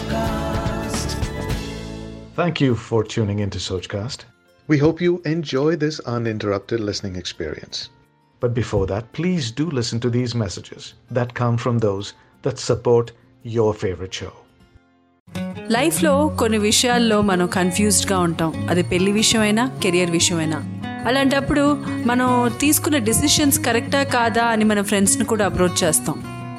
Sochcast. Thank you for tuning into Sochcast. We hope you enjoy this uninterrupted listening experience. But before that, please do listen to these messages that come from those that support your favorite show. లైఫ్లో కొన్ని విషయాల్లో మనం కన్ఫ్యూజ్డ్గా ఉంటాం అది పెళ్ళి విషయమైనా career విషయమైనా అలాంటప్పుడు మనం తీసుకున్న డిసిషన్స్ కరెక్టా కాదా అని మన ఫ్రెండ్స్ని కూడా అప్రోచ్ చేస్తాం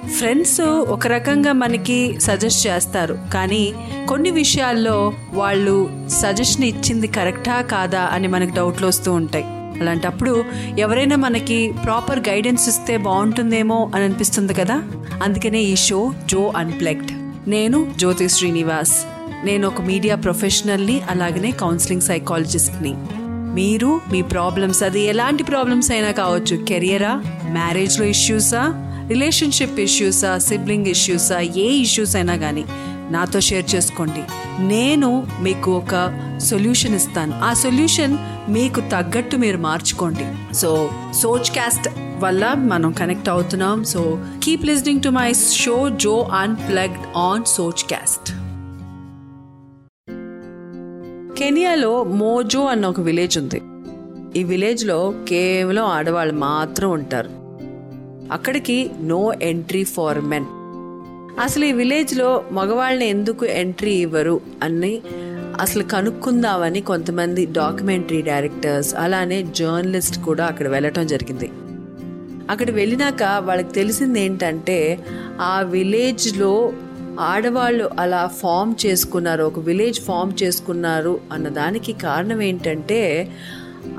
ఫ్రెండ్స్ ఒక రకంగా మనకి సజెస్ట్ చేస్తారు. కానీ కొన్ని విషయాల్లో వాళ్ళు సజెషన్ ఇచ్చింది కరెక్టా కాదా అని మనకు డౌట్లు వస్తూ ఉంటాయి. అలాంటప్పుడు ఎవరైనా మనకి ప్రాపర్ గైడెన్స్ ఇస్తే బాగుంటుందేమో అని అనిపిస్తుంది కదా? అందుకనే ఈ షో జో అన్ప్లెక్డ్ నేను జ్యోతి శ్రీనివాస్. నేను ఒక మీడియా ప్రొఫెషనల్ని అలాగనే కౌన్సిలింగ్ సైకాలజిస్ట్ని మీరు మీ ప్రాబ్లమ్స్ అది ఎలాంటి ప్రాబ్లమ్స్ అయినా కావచ్చు. కెరియరా మ్యారేజ్లో ఇష్యూసా రిలేషన్షిప్ ఇష్యూసా సిబ్లింగ్ ఇష్యూసా ఏ ఇష్యూస్ అయినా కానీ నాతో షేర్ చేసుకోండి. నేను మీకు ఒక సొల్యూషన్ ఇస్తాను. ఆ సొల్యూషన్ మీకు తగ్గట్టు మీరు మార్చుకోండి. సో సోచ్ క్యాస్ట్ వల్ల మనం కనెక్ట్ అవుతున్నాం. So keep listening to my show Jo unplugged on Sochcast కెనియాలో Mojo అన్న ఒక విలేజ్ ఉంది. ఈ విలేజ్లో కేవలం ఆడవాళ్ళు మాత్రం ఉంటారు. అక్కడికి నో ఎంట్రీ ఫార్ మెన్. అసలు ఈ విలేజ్లో మగవాళ్ళని ఎందుకు ఎంట్రీ ఇవ్వరు అని అసలు కనుక్కుందామని కొంతమంది డాక్యుమెంటరీ డైరెక్టర్స్ అలానే జర్నలిస్ట్ కూడా అక్కడ వెళ్ళటం జరిగింది. అక్కడ వెళ్ళినాక వాళ్ళకి తెలిసింది ఏంటంటే ఆ విలేజ్లో ఆడవాళ్ళు అలా ఫామ్ చేసుకున్నారు ఒక విలేజ్ ఫామ్ చేసుకున్నారు అన్న దానికి కారణం ఏంటంటే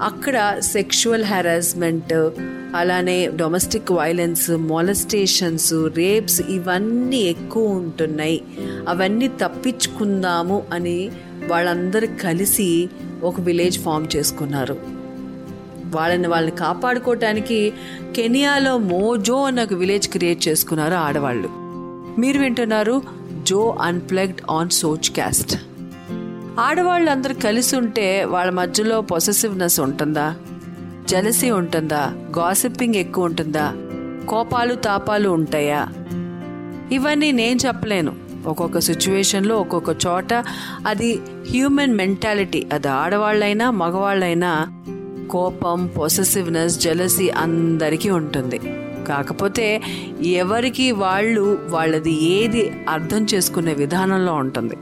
అక్కడ సెక్షువల్ హెరాస్మెంట్ అలానే డొమెస్టిక్ వైలెన్స్ మొలస్టేషన్స్ రేప్స్ ఇవన్నీ ఎక్కువ ఉంటున్నాయి. అవన్నీ తప్పించుకుందాము అని వాళ్ళందరూ కలిసి ఒక విలేజ్ ఫామ్ చేసుకున్నారు. వాళ్ళని వాళ్ళని కాపాడుకోవటానికి కెనియాలో మోజో అన్న ఒక విలేజ్ క్రియేట్ చేసుకున్నారు ఆడవాళ్ళు. మీరు వింటున్నారు జో అన్ప్లగ్డ్ ఆన్ సోచ్ క్యాస్ట్. ఆడవాళ్ళందరూ కలిసి ఉంటే వాళ్ళ మధ్యలో పొసెసివ్నెస్ ఉంటుందా? జలసి ఉంటుందా? గాసిప్పింగ్ ఎక్కువ ఉంటుందా? కోపాలు తాపాలు ఉంటాయా? ఇవన్నీ నేను చెప్పలేను. ఒక్కొక్క సిచ్యువేషన్లో ఒక్కొక్క చోట అది హ్యూమన్ మెంటాలిటీ అది ఆడవాళ్ళైనా మగవాళ్ళైనా కోపం పొసెసివ్నెస్ జలసీ అందరికీ ఉంటుంది. కాకపోతే ఎవరికి వాళ్ళు వాళ్ళది ఏది అర్థం చేసుకునే విధానంలో ఉంటుంది.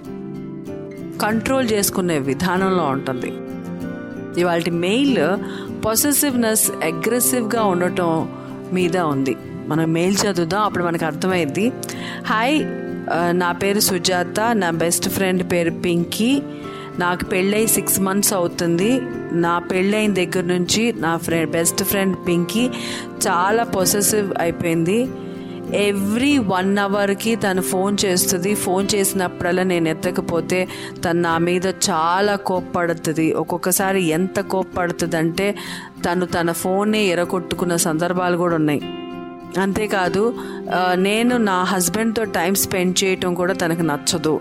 కంట్రోల్ చేసుకునే విధానంలో ఉంటుంది. ఇవాళ మెయిల్ పొసెసివ్నెస్ అగ్రెసివ్గా ఉండటం మీద ఉంది. మనం మెయిల్ చదువుదాం అప్పుడు మనకు అర్థమైంది. హాయ్ నా పేరు సుజాత నా బెస్ట్ ఫ్రెండ్ పేరు పింకీ. నాకు పెళ్ళై సిక్స్ మంత్స్ అవుతుంది. నా పెళ్ళైన దగ్గర నుంచి నా ఫ్రెండ్ బెస్ట్ ఫ్రెండ్ పింకీ చాలా పొసెసివ్ అయిపోయింది. ఎవ్రీ వన్ అవర్కి తను ఫోన్ చేస్తుంది. ఫోన్ చేసినప్పుడల్లా నేను ఎత్తకపోతే తను నా మీద చాలా కోప్పడుతుంది. ఒక్కొక్కసారి ఎంత కోప్పడుతుంది అంటే తను తన ఫోన్నే ఎరగొట్టుకున్న సందర్భాలు కూడా ఉన్నాయి. అంతేకాదు నేను నా హస్బెండ్తో టైం స్పెండ్ చేయటం కూడా తనకు నచ్చదు.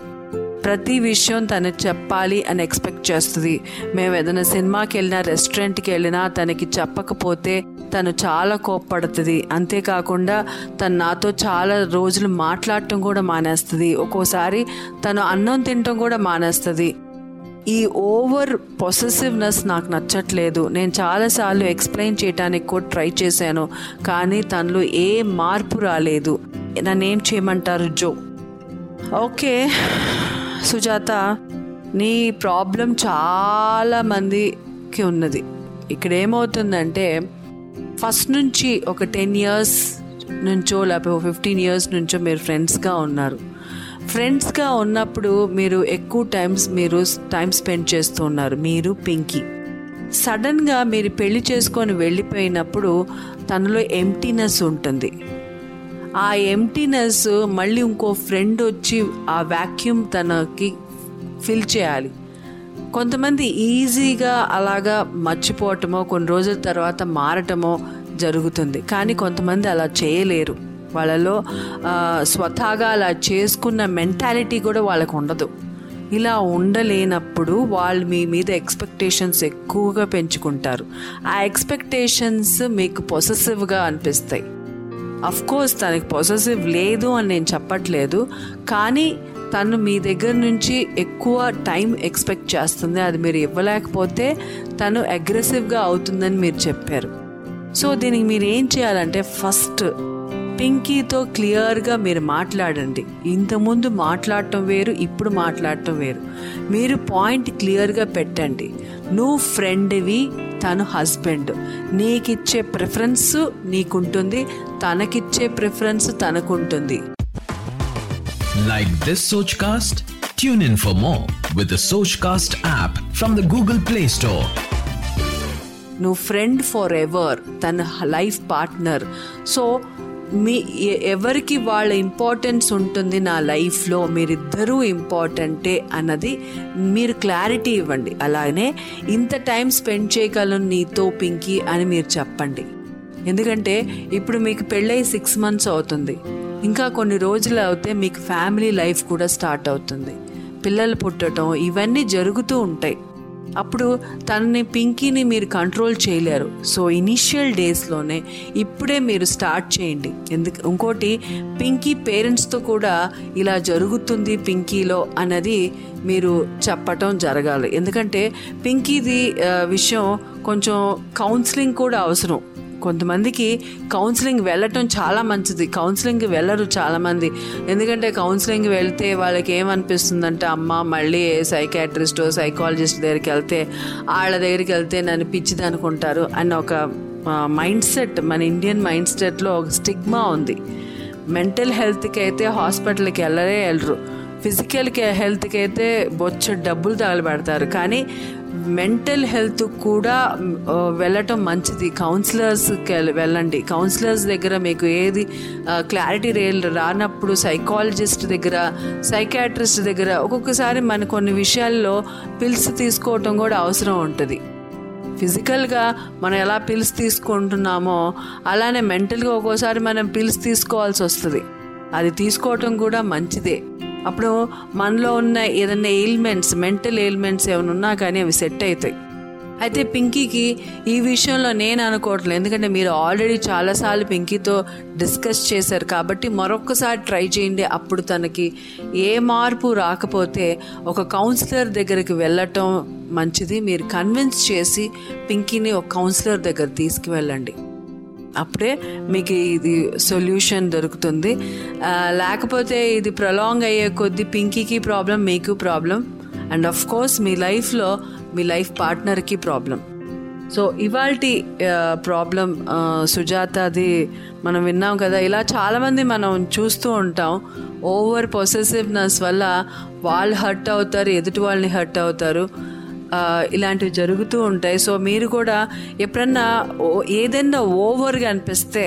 ప్రతి విషయం తను చెప్పాలి అని ఎక్స్పెక్ట్ చేస్తుంది. మేము ఏదైనా సినిమాకి వెళ్ళినా రెస్టారెంట్కి వెళ్ళినా తనకి చెప్పకపోతే తను చాలా కోప్పడుతుంది. అంతేకాకుండా తను నాతో చాలా రోజులు మాట్లాడటం కూడా మానేస్తుంది. ఒక్కోసారి తను అన్నం తినటం కూడా మానేస్తుంది. ఈ ఓవర్ పొసెసివ్నెస్ నాకు నచ్చట్లేదు. నేను చాలాసార్లు ఎక్స్ప్లెయిన్ చేయడానికి కూడా ట్రై చేశాను. కానీ తనలో ఏ మార్పు రాలేదు. నన్నేం చేయమంటారు జో? ఓకే సుజాత నీ ప్రాబ్లం చాలా మందికి ఉన్నది. ఇక్కడ ఏమవుతుందంటే ఫస్ట్ నుంచి ఒక టెన్ ఇయర్స్ నుంచో లేకపోతే ఫిఫ్టీన్ ఇయర్స్ నుంచో మీరు ఫ్రెండ్స్గా ఉన్నారు. ఫ్రెండ్స్గా ఉన్నప్పుడు మీరు ఎక్కువ టైమ్స్ మీరు టైం స్పెండ్ చేస్తూ ఉన్నారు. మీరు పింకీ. సడన్గా మీరు పెళ్ళి చేసుకొని వెళ్ళిపోయినప్పుడు తనలో ఎంటీనెస్ ఉంటుంది. ఆ ఎంటీనెస్ మళ్ళీ ఇంకో ఫ్రెండ్ వచ్చి ఆ వ్యాక్యూమ్ తనకి ఫిల్ చేయాలి. కొంతమంది ఈజీగా అలాగా మర్చిపోవటమో కొన్ని రోజుల తర్వాత మారటమో జరుగుతుంది. కానీ కొంతమంది అలా చేయలేరు. వాళ్ళలో స్వతహాగా అలా చేసుకున్న మెంటాలిటీ కూడా వాళ్ళకు ఉండదు. ఇలా ఉండలేనప్పుడు వాళ్ళు మీ మీద ఎక్స్పెక్టేషన్స్ ఎక్కువగా పెంచుకుంటారు. ఆ ఎక్స్పెక్టేషన్స్ మీకు పొసెసివ్గా అనిపిస్తాయి. అఫ్ కోర్స్ తనకి పొసెసివ్ లేదు అని నేను చెప్పట్లేదు. కానీ తను మీ దగ్గర నుంచి ఎక్కువ టైం ఎక్స్పెక్ట్ చేస్తుంది. అది మీరు ఇవ్వలేకపోతే తను అగ్రెసివ్గా అవుతుందని మీరు చెప్పారు. సో దీనికి మీరు ఏం చేయాలంటే ఫస్ట్ పింకీతో క్లియర్గా మీరు మాట్లాడండి. ఇంతకుముందు మాట్లాడటం వేరు ఇప్పుడు మాట్లాడటం వేరు. మీరు పాయింట్ క్లియర్గా పెట్టండి. నువ్వు ఫ్రెండ్వి తను హస్బెండ్. నీకిచ్చే ప్రిఫరెన్స్ నీకుంటుంది తనకిచ్చే ప్రిఫరెన్స్ తనకుంటుంది. Like this Sochcast? Tune in for more with the Sochcast app from the Google Play Store. నువ్వు ఫ్రెండ్ ఫర్ ఎవర్ తన లైఫ్ పార్ట్నర్ సో మీ ఎవరికి వాళ్ళ ఇంపార్టెన్స్ ఉంటుంది నా లైఫ్లో మీరిద్దరూ ఇంపార్టెంటే అన్నది మీరు క్లారిటీ ఇవ్వండి అలానే ఇంత టైం స్పెండ్ చేయగలను నీతో పింకీ అని మీరు చెప్పండి ఎందుకంటే ఇప్పుడు మీకు పెళ్ళై సిక్స్ మంత్స్ అవుతుంది ఇంకా కొన్ని రోజులు అవుతే మీకు ఫ్యామిలీ లైఫ్ కూడా స్టార్ట్ అవుతుంది. పిల్లలు పుట్టడం ఇవన్నీ జరుగుతూ ఉంటాయి. అప్పుడు తనని పింకీని మీరు కంట్రోల్ చేయలేరు. సో ఇనిషియల్ డేస్లోనే ఇప్పుడే మీరు స్టార్ట్ చేయండి. ఎందుకు ఇంకోటి పింకీ పేరెంట్స్తో కూడా ఇలా జరుగుతుంది పింకీలో అన్నది మీరు చెప్పటం జరగాలి. ఎందుకంటే పింకీది విషయం కొంచెం కౌన్సిలింగ్ కూడా అవసరం. కొంతమందికి కౌన్సిలింగ్ వెళ్ళటం చాలా మంచిది. కౌన్సిలింగ్కి వెళ్ళరు చాలామంది ఎందుకంటే కౌన్సిలింగ్ వెళ్తే వాళ్ళకి ఏమనిపిస్తుందంటే అమ్మ మళ్ళీ సైకాట్రిస్టో సైకాలజిస్ట్ దగ్గరికి వెళ్తే వాళ్ళ దగ్గరికి వెళ్తే నన్ను పిచ్చిది అనుకుంటారు అని ఒక మైండ్ సెట్ మన ఇండియన్ మైండ్ సెట్లో ఒక స్టిగ్మా ఉంది. మెంటల్ హెల్త్కి అయితే హాస్పిటల్కి వెళ్ళరే వెళ్ళరు. ఫిజికల్ హెల్త్కి అయితే బొచ్చ డబ్బులు తగలబెడతారు. కానీ మెంటల్ హెల్త్ కూడా వెళ్ళటం మంచిది. కౌన్సిలర్స్కి వెళ్ళండి. కౌన్సిలర్స్ దగ్గర మీకు ఏది క్లారిటీ రే రానప్పుడు సైకాలజిస్ట్ దగ్గర సైకాట్రిస్ట్ దగ్గర ఒక్కొక్కసారి మన కొన్ని విషయాల్లో పిల్స్ తీసుకోవటం కూడా అవసరం ఉంటుంది. ఫిజికల్గా మనం ఎలా పిల్స్ తీసుకుంటున్నామో అలానే మెంటల్గా ఒక్కోసారి మనం పిల్స్ తీసుకోవాల్సి వస్తుంది. అది తీసుకోవటం కూడా మంచిదే. అప్పుడు మనలో ఉన్న ఏదైనా ఎయిల్మెంట్స్ మెంటల్ ఎయిల్మెంట్స్ ఏమైనా ఉన్నా కానీ అవి సెట్ అవుతాయి. అయితే పింకీకి ఈ విషయంలో నేను అనుకోవట్లేదు. ఎందుకంటే మీరు ఆల్రెడీ చాలాసార్లు పింకీతో డిస్కస్ చేశారు కాబట్టి మరొకసారి ట్రై చేయండి. అప్పుడు తనకి ఏ మార్పు రాకపోతే ఒక కౌన్సిలర్ దగ్గరికి వెళ్ళటం మంచిది. మీరు కన్విన్స్ చేసి పింకీని ఒక కౌన్సిలర్ దగ్గర తీసుకువెళ్ళండి. అప్పుడే మీకు ఇది సొల్యూషన్ దొరుకుతుంది. లేకపోతే ఇది ప్రొలాంగ్ అయ్యే కొద్దీ పింకీకి ప్రాబ్లం మీకు ప్రాబ్లం. అండ్ ఆఫ్ కోర్స్ మీ లైఫ్లో మీ లైఫ్ పార్ట్నర్కి ప్రాబ్లం. సో ఇవాల్టి ప్రాబ్లం సుజాతది మనం విన్నాం కదా ఇలా చాలామంది మనం చూస్తూ ఉంటాం. ఓవర్ పొసెసివ్నెస్ వల్ల వాళ్ళు హర్ట్ అవుతారు ఎదుటి వాళ్ళని హర్ట్ అవుతారు. ఇలాంటివి జరుగుతూ ఉంటాయి. సో మీరు కూడా ఎప్పుడన్నా ఏదైనా ఓవర్గా అనిపిస్తే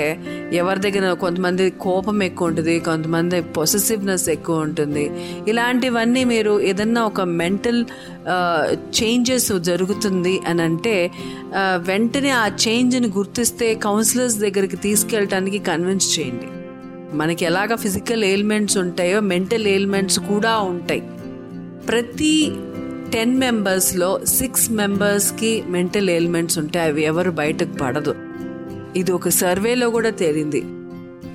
ఎవరి దగ్గర కొంతమంది కోపం ఎక్కువ ఉంటుంది కొంతమంది పొసెసివ్నెస్ ఎక్కువ ఉంటుంది. ఇలాంటివన్నీ మీరు ఏదన్నా ఒక మెంటల్ చేంజెస్ జరుగుతుంది అని అంటే వెంటనే ఆ చేంజ్ని గుర్తిస్తే కౌన్సిలర్స్ దగ్గరికి తీసుకెళ్ళటానికి కన్విన్స్ చేయండి. మనకి ఎలాగ ఫిజికల్ ఎయిల్మెంట్స్ ఉంటాయో మెంటల్ ఎయిల్మెంట్స్ కూడా ఉంటాయి. ప్రతి టెన్ మెంబర్స్లో సిక్స్ మెంబర్స్కి మెంటల్ ఎయిల్మెంట్స్ ఉంటాయి అవి ఎవరు బయటకు పడదు. ఇది ఒక సర్వేలో కూడా తేలింది.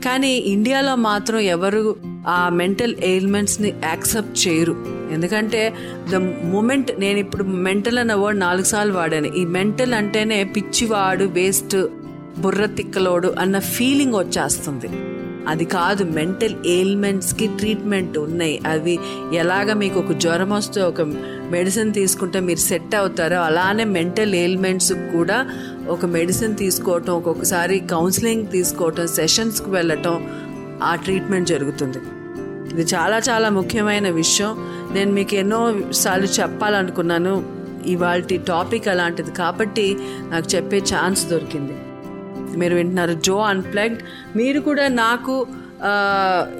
కానీ ఇండియాలో మాత్రం ఎవరు ఆ మెంటల్ ఎయిల్మెంట్స్ని యాక్సెప్ట్ చేయరు. ఎందుకంటే ద మూమెంట్ నేను ఇప్పుడు మెంటల్ అన్న వర్డ్ నాలుగు సార్లు వాడాను. ఈ మెంటల్ అంటేనే పిచ్చివాడు వేస్ట్ బుర్ర తిక్కలోడు అన్న ఫీలింగ్ వచ్చేస్తుంది. అది కాదు మెంటల్ ఎయిల్మెంట్స్కి ట్రీట్మెంట్ ఉన్నాయి. అవి ఎలాగ మీకు ఒక జ్వరం వస్తే ఒక మెడిసిన్ తీసుకుంటే మీరు సెట్ అవుతారో అలానే మెంటల్ ఎయిల్మెంట్స్ కూడా ఒక మెడిసిన్ తీసుకోవటం ఒక్కొక్కసారి కౌన్సిలింగ్ తీసుకోవటం సెషన్స్కి వెళ్ళటం ఆ ట్రీట్మెంట్ జరుగుతుంది. ఇది చాలా చాలా ముఖ్యమైన విషయం. నేను మీకు ఎన్నో సార్లు చెప్పాలనుకున్నాను ఇవాళ టాపిక్ అలాంటిది. కాబట్టి నాకు చెప్పే ఛాన్స్ దొరికింది. మీరు వింటున్నారు. జో అన్ప్లగ్డ్. మీరు కూడా నాకు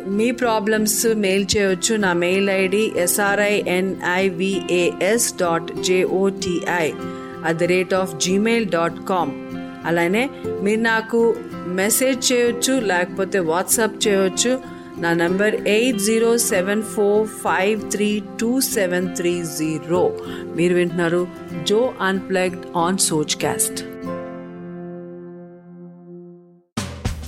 మీ ప్రాబ్లమ్స్ మెయిల్ చేయవచ్చు నా mail ID SRINIVAS dot JOTI at the rate of Gmail dot com అలానే మీరు నాకు మెసేజ్ చేయొచ్చు లేకపోతే వాట్సాప్ చేయొచ్చు. నా number eight zero seven four five three two seven three zero. మీరు వింటున్నారు జో అన్ప్లగ్డ్ ఆన్ సోచ్ క్యాస్ట్.